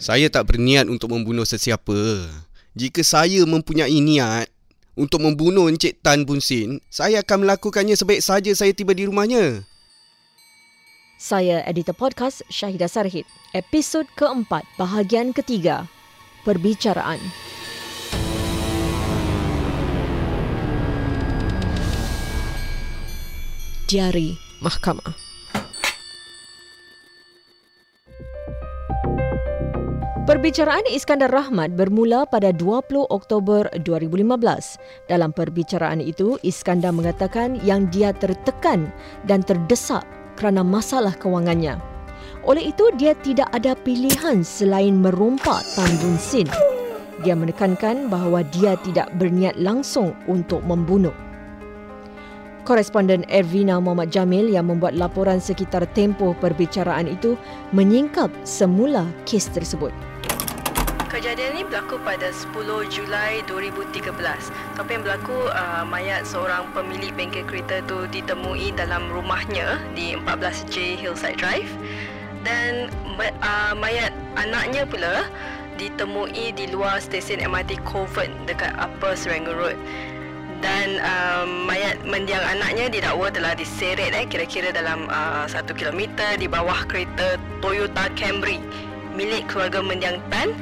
Saya tak berniat untuk membunuh sesiapa. Jika saya mempunyai niat untuk membunuh Encik Tan Bun Sin, saya akan melakukannya sebaik saja saya tiba di rumahnya. Saya editor podcast Syahidah Sarhid. Episod keempat, bahagian ketiga. Perbicaraan. Diari Mahkamah. Perbicaraan Iskandar Rahmat bermula pada 20 Oktober 2015. Dalam perbicaraan itu, Iskandar mengatakan yang dia tertekan dan terdesak kerana masalah kewangannya. Oleh itu, dia tidak ada pilihan selain merompak Tan Bun Sin. Dia menekankan bahawa dia tidak berniat langsung untuk membunuh. Koresponden Ervina Muhammad Jamil yang membuat laporan sekitar tempoh perbicaraan itu menyingkap semula kes tersebut. Kejadian ini berlaku pada 10 Julai 2013. Apa yang berlaku, uh, mayat seorang pemilik bengkel kereta itu ditemui dalam rumahnya di 14J Hillside Drive. Dan uh, mayat anaknya pula ditemui di luar stesen MRT Coven dekat Upper Serangoon Road. Dan um, mayat mendiang anaknya didakwa telah diseret eh, kira-kira dalam uh, satu kilometer di bawah kereta Toyota Camry. Milik keluarga mendiang Tan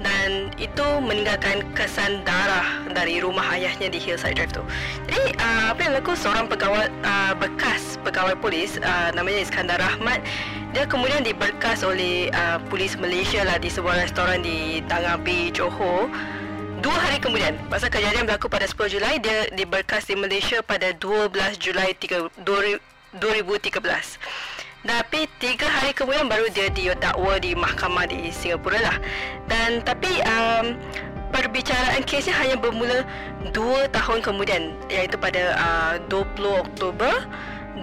dan itu meninggalkan kesan darah dari rumah ayahnya di Hillside Drive tu. Jadi uh, apa yang laku seorang pegawai uh, bekas pegawai polis uh, namanya Iskandar Rahmat dia kemudian diberkas oleh uh, polis Malaysia lah di sebuah restoran di Tangabi Johor Dua hari kemudian, masa kejadian berlaku pada 10 Julai, dia diberkas di Malaysia pada 12 Julai 3, 2013. Tapi tiga hari kemudian baru dia didakwa di mahkamah di Singapura lah. Dan tapi um, perbicaraan kesnya hanya bermula dua tahun kemudian iaitu pada uh, 20 Oktober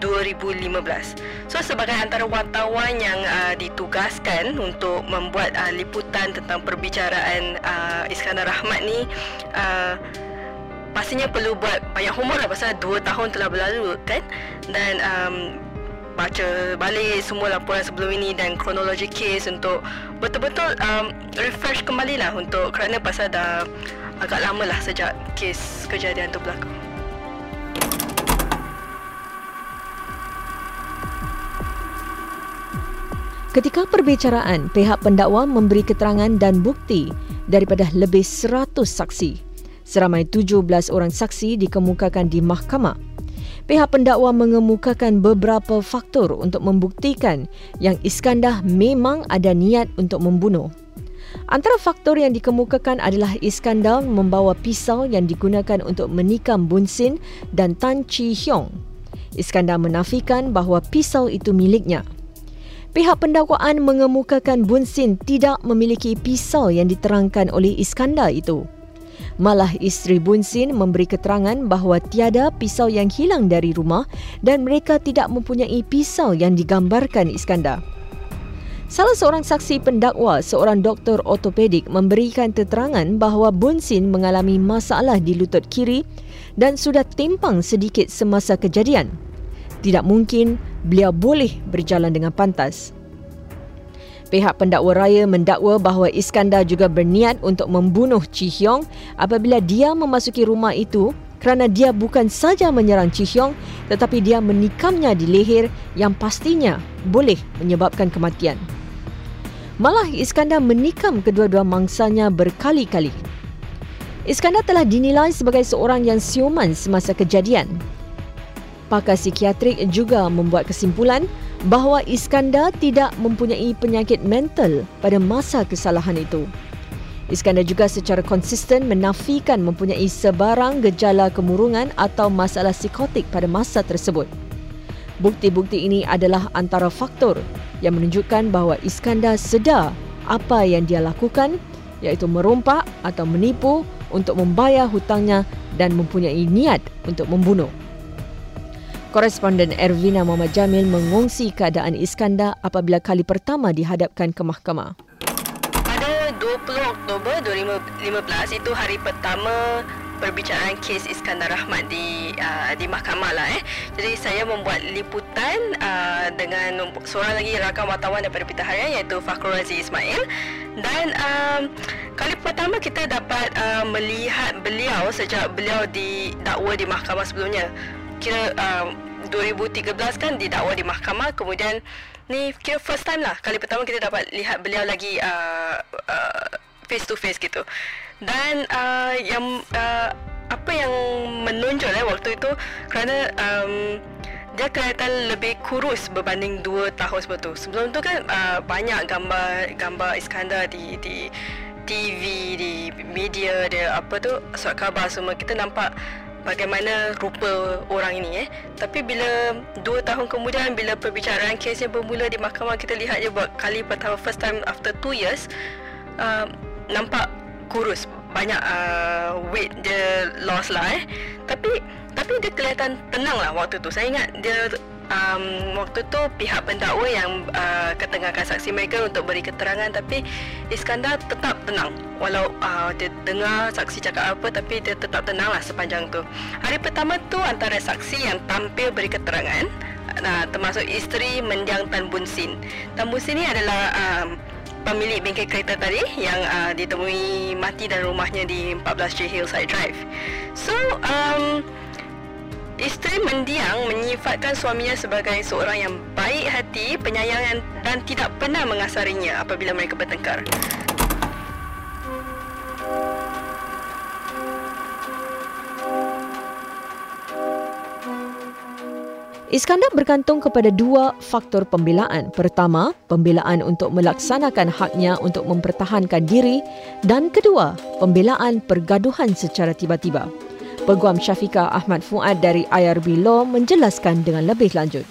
2015. So sebagai antara wartawan yang uh, ditugaskan untuk membuat uh, liputan tentang perbicaraan uh, Iskandar Rahmat ni uh, pastinya perlu buat banyak homework lah pasal 2 tahun telah berlalu kan dan um, baca balik semua laporan sebelum ini dan kronologi kes untuk betul-betul um, refresh kembali lah untuk kerana pasal dah agak lama lah sejak kes kejadian tu berlaku. Ketika perbicaraan, pihak pendakwa memberi keterangan dan bukti daripada lebih 100 saksi. Seramai 17 orang saksi dikemukakan di mahkamah pihak pendakwa mengemukakan beberapa faktor untuk membuktikan yang Iskandar memang ada niat untuk membunuh. Antara faktor yang dikemukakan adalah Iskandar membawa pisau yang digunakan untuk menikam Bunsin dan Tan Chi Hiong. Iskandar menafikan bahawa pisau itu miliknya. Pihak pendakwaan mengemukakan Bunsin tidak memiliki pisau yang diterangkan oleh Iskandar itu. Malah isteri Bunsin memberi keterangan bahawa tiada pisau yang hilang dari rumah dan mereka tidak mempunyai pisau yang digambarkan Iskandar. Salah seorang saksi pendakwa, seorang doktor ortopedik memberikan keterangan bahawa Bunsin mengalami masalah di lutut kiri dan sudah timpang sedikit semasa kejadian. Tidak mungkin beliau boleh berjalan dengan pantas. Pihak pendakwa raya mendakwa bahawa Iskandar juga berniat untuk membunuh Chi Hyong apabila dia memasuki rumah itu kerana dia bukan saja menyerang Chi Hyong tetapi dia menikamnya di leher yang pastinya boleh menyebabkan kematian. Malah Iskandar menikam kedua-dua mangsanya berkali-kali. Iskandar telah dinilai sebagai seorang yang siuman semasa kejadian. Pakar psikiatrik juga membuat kesimpulan bahawa Iskandar tidak mempunyai penyakit mental pada masa kesalahan itu. Iskandar juga secara konsisten menafikan mempunyai sebarang gejala kemurungan atau masalah psikotik pada masa tersebut. Bukti-bukti ini adalah antara faktor yang menunjukkan bahawa Iskandar sedar apa yang dia lakukan iaitu merompak atau menipu untuk membayar hutangnya dan mempunyai niat untuk membunuh. Koresponden Ervina Muhammad Jamil mengongsi keadaan Iskandar apabila kali pertama dihadapkan ke mahkamah. Pada 20 Oktober 2015 itu hari pertama perbicaraan kes Iskandar Rahmat di uh, di mahkamah lah eh. Jadi saya membuat liputan uh, dengan seorang lagi rakan wartawan daripada Pita Harian iaitu Fakhrul Aziz Ismail Dan um, kali pertama kita dapat uh, melihat beliau sejak beliau didakwa di mahkamah sebelumnya. Kira um, 2013 kan didakwa di mahkamah kemudian ni kira first time lah kali pertama kita dapat lihat beliau lagi uh, uh, face to face gitu. Dan uh, yang uh, apa yang menonjol eh waktu itu kerana um, dia kelihatan lebih kurus berbanding dua tahun sebelum tu. Sebelum tu kan uh, banyak gambar gambar Iskandar di di TV, di media, dia apa tu surat khabar semua kita nampak bagaimana rupa orang ini eh. Tapi bila dua tahun kemudian bila perbicaraan kesnya bermula di mahkamah kita lihat dia buat kali pertama first time after two years uh, nampak kurus banyak uh, weight dia lost lah eh. Tapi tapi dia kelihatan tenang lah waktu tu. Saya ingat dia um, waktu tu pihak pendakwa yang uh, ketengahkan saksi mereka untuk beri keterangan tapi Iskandar tetap tenang. Walau uh, dia dengar saksi cakap apa tapi dia tetap tenang lah sepanjang tu. Hari pertama tu antara saksi yang tampil beri keterangan uh, termasuk isteri mendiang Tan Bun Sin. Tan Bun Sin ni adalah um, pemilik bengkel kereta tadi yang uh, ditemui mati dalam rumahnya di 14J Hillside Drive. So um, Isteri mendiang menyifatkan suaminya sebagai seorang yang baik hati, penyayang dan tidak pernah mengasarinya apabila mereka bertengkar. Iskandar bergantung kepada dua faktor pembelaan. Pertama, pembelaan untuk melaksanakan haknya untuk mempertahankan diri dan kedua, pembelaan pergaduhan secara tiba-tiba. Peguam Syafika Ahmad Fuad dari IRB Law menjelaskan dengan lebih lanjut.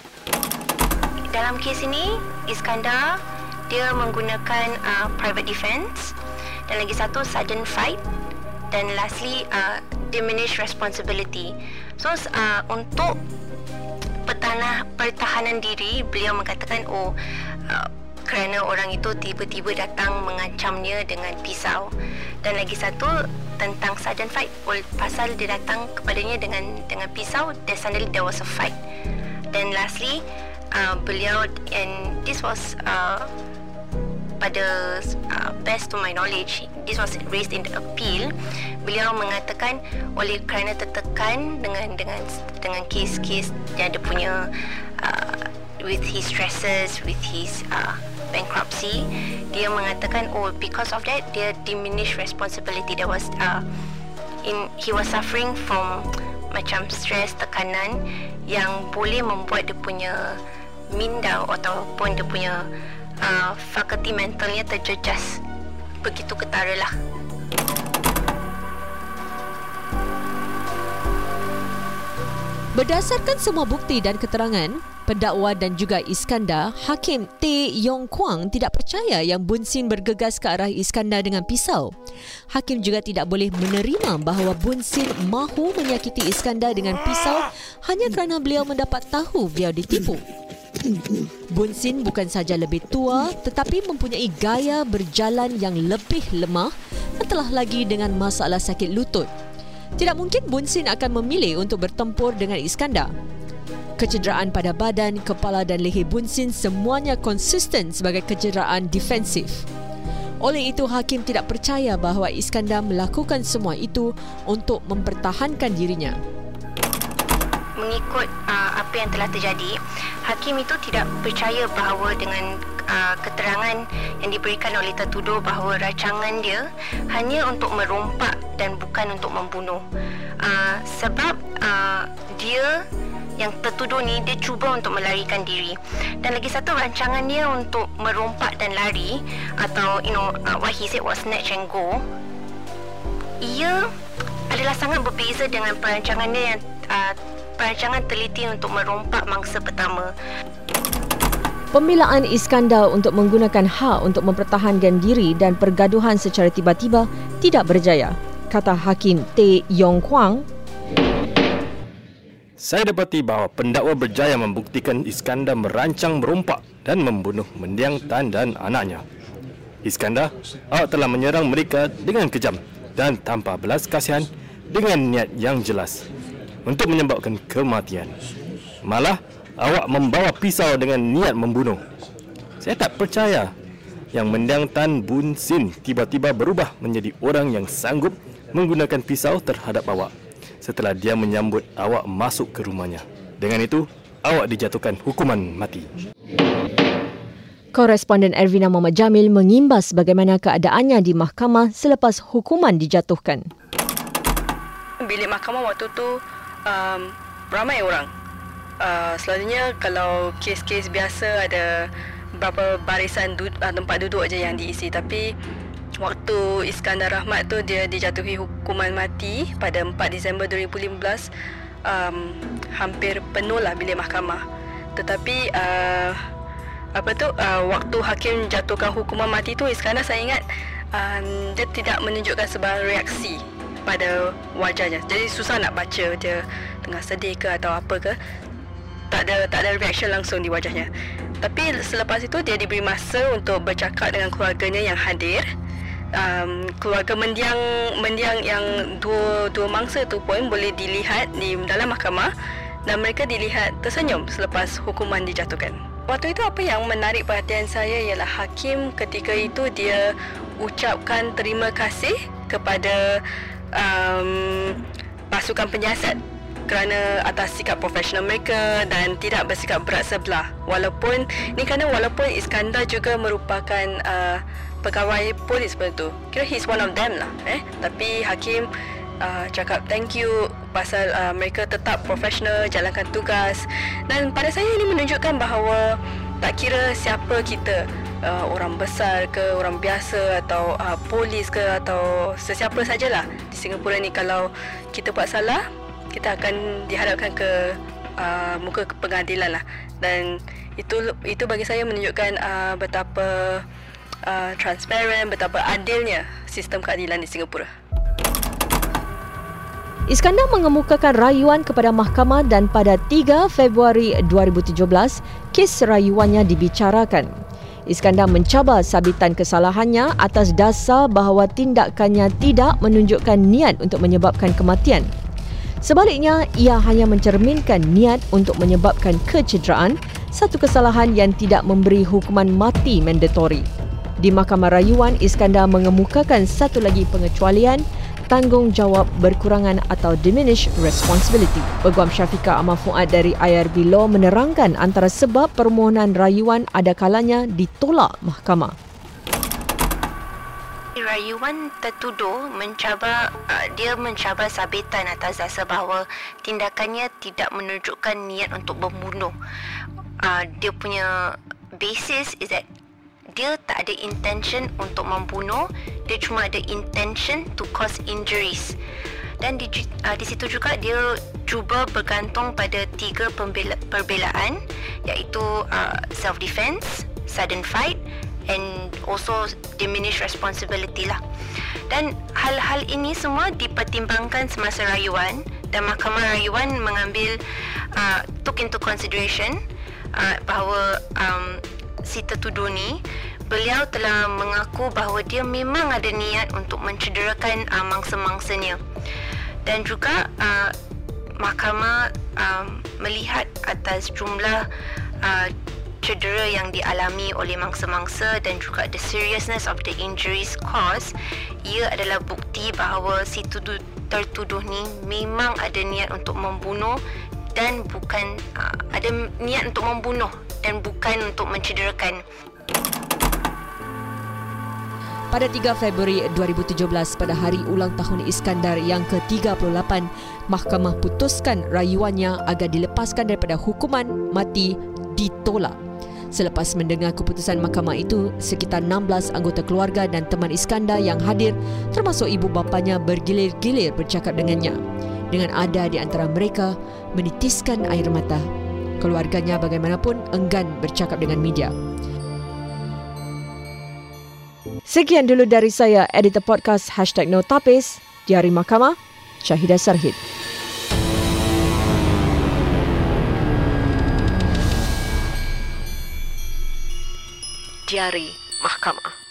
Dalam kes ini, Iskandar dia menggunakan uh, private defense dan lagi satu sudden fight dan lastly uh, diminished responsibility. So uh, untuk pertahanan pertahanan diri beliau mengatakan oh uh, kerana orang itu tiba-tiba datang mengancamnya dengan pisau dan lagi satu tentang sudden fight pasal dia datang kepadanya dengan dengan pisau then suddenly there was a fight. Then lastly uh, beliau and this was uh, pada uh, best to my knowledge this was raised in the appeal. Beliau mengatakan oleh kerana tertekan dengan dengan dengan kes-kes yang dia punya uh, with his stresses with his uh, bankruptcy dia mengatakan oh because of that dia diminish responsibility. There was uh, in he was suffering from macam stress tekanan yang boleh membuat dia punya minda ataupun dia punya uh, fakulti mentalnya terjejas. Begitu ketara lah Berdasarkan semua bukti dan keterangan, pendakwa dan juga Iskandar, Hakim T. Yong Kwang tidak percaya yang Bun Sin bergegas ke arah Iskandar dengan pisau. Hakim juga tidak boleh menerima bahawa Bun Sin mahu menyakiti Iskandar dengan pisau hanya kerana beliau mendapat tahu beliau ditipu. Bun Sin bukan saja lebih tua tetapi mempunyai gaya berjalan yang lebih lemah dan telah lagi dengan masalah sakit lutut. Tidak mungkin Bun Sin akan memilih untuk bertempur dengan Iskandar. Kecederaan pada badan, kepala dan leher Bun Sin semuanya konsisten sebagai kecederaan defensif. Oleh itu, Hakim tidak percaya bahawa Iskandar melakukan semua itu untuk mempertahankan dirinya. Mengikut uh, apa yang telah terjadi, Hakim itu tidak percaya bahawa dengan uh, keterangan yang diberikan oleh tertuduh bahawa rancangan dia hanya untuk merompak dan bukan untuk membunuh. Uh, sebab uh, dia yang tertuduh ni dia cuba untuk melarikan diri dan lagi satu rancangan dia untuk merompak dan lari atau you know uh, what he said was snatch and go ia adalah sangat berbeza dengan perancangan dia yang uh, perancangan teliti untuk merompak mangsa pertama Pembelaan Iskandar untuk menggunakan hak untuk mempertahankan diri dan pergaduhan secara tiba-tiba tidak berjaya, kata Hakim T. Yong Kwang. Saya dapati bahawa pendakwa berjaya membuktikan Iskandar merancang merompak dan membunuh mendiang Tan dan anaknya. Iskandar, awak telah menyerang mereka dengan kejam dan tanpa belas kasihan dengan niat yang jelas untuk menyebabkan kematian. Malah, awak membawa pisau dengan niat membunuh. Saya tak percaya yang mendiang Tan Bun Sin tiba-tiba berubah menjadi orang yang sanggup menggunakan pisau terhadap awak setelah dia menyambut awak masuk ke rumahnya. Dengan itu, awak dijatuhkan hukuman mati. Koresponden Ervina Muhammad Jamil mengimbas bagaimana keadaannya di mahkamah selepas hukuman dijatuhkan. Bilik mahkamah waktu tu um, ramai orang. Uh, selalunya kalau kes-kes biasa ada beberapa barisan du- uh, tempat duduk aja yang diisi tapi waktu Iskandar Rahmat tu dia dijatuhi hukuman mati pada 4 Disember 2015 um, hampir penuh lah bilik mahkamah. Tetapi uh, apa tu uh, waktu hakim jatuhkan hukuman mati tu Iskandar saya ingat um, dia tidak menunjukkan sebarang reaksi pada wajahnya. Jadi susah nak baca dia tengah sedih ke atau apa ke. Tak ada tak ada reaction langsung di wajahnya. Tapi selepas itu dia diberi masa untuk bercakap dengan keluarganya yang hadir. Um, keluarga mendiang mendiang yang dua dua mangsa tu pun boleh dilihat di dalam mahkamah dan mereka dilihat tersenyum selepas hukuman dijatuhkan. Waktu itu apa yang menarik perhatian saya ialah hakim ketika itu dia ucapkan terima kasih kepada um, pasukan penyiasat kerana atas sikap profesional mereka dan tidak bersikap berat sebelah. Walaupun ni kerana walaupun Iskandar juga merupakan uh, pegawai polis betul. Kira he's one of them lah eh. Tapi hakim uh, cakap thank you pasal uh, mereka tetap profesional jalankan tugas dan pada saya ini menunjukkan bahawa tak kira siapa kita uh, orang besar ke orang biasa atau uh, polis ke atau sesiapa sajalah di Singapura ni kalau kita buat salah kita akan dihadapkan ke uh, muka pengadilan lah dan itu itu bagi saya menunjukkan uh, betapa uh, transparent betapa adilnya sistem keadilan di Singapura. Iskandar mengemukakan rayuan kepada mahkamah dan pada 3 Februari 2017, kes rayuannya dibicarakan. Iskandar mencabar sabitan kesalahannya atas dasar bahawa tindakannya tidak menunjukkan niat untuk menyebabkan kematian. Sebaliknya, ia hanya mencerminkan niat untuk menyebabkan kecederaan, satu kesalahan yang tidak memberi hukuman mati mandatori. Di Mahkamah Rayuan, Iskandar mengemukakan satu lagi pengecualian tanggungjawab berkurangan atau diminished responsibility. Peguam Syafika Amal Fuad dari IRB Law menerangkan antara sebab permohonan rayuan ada kalanya ditolak mahkamah. Rayuan tertuduh mencabar uh, dia mencabar sabitan atas dasar bahawa tindakannya tidak menunjukkan niat untuk membunuh. Uh, dia punya basis is that dia tak ada intention untuk membunuh dia cuma ada intention to cause injuries dan di, uh, di situ juga dia cuba bergantung pada tiga pembela, perbelaan iaitu uh, self defense sudden fight and also diminished responsibility lah. Dan hal-hal ini semua dipertimbangkan semasa rayuan dan mahkamah rayuan mengambil uh, took into consideration uh, bahawa um, si tertuduh ni beliau telah mengaku bahawa dia memang ada niat untuk mencederakan uh, mangsa-mangsanya. Dan juga uh, mahkamah uh, melihat atas jumlah uh, cedera yang dialami oleh mangsa-mangsa dan juga the seriousness of the injuries caused ia adalah bukti bahawa si tuduh, tertuduh ni memang ada niat untuk membunuh dan bukan uh, ada niat untuk membunuh dan bukan untuk mencederakan. Pada 3 Februari 2017 pada hari ulang tahun Iskandar yang ke-38, mahkamah putuskan rayuannya agar dilepaskan daripada hukuman mati ditolak. Selepas mendengar keputusan mahkamah itu, sekitar 16 anggota keluarga dan teman Iskandar yang hadir termasuk ibu bapanya bergilir-gilir bercakap dengannya. Dengan ada di antara mereka menitiskan air mata. Keluarganya bagaimanapun enggan bercakap dengan media. Sekian dulu dari saya, editor podcast Hashtag No Tapis, Diari Mahkamah, Syahidah Sarhid. Diari Mahkamah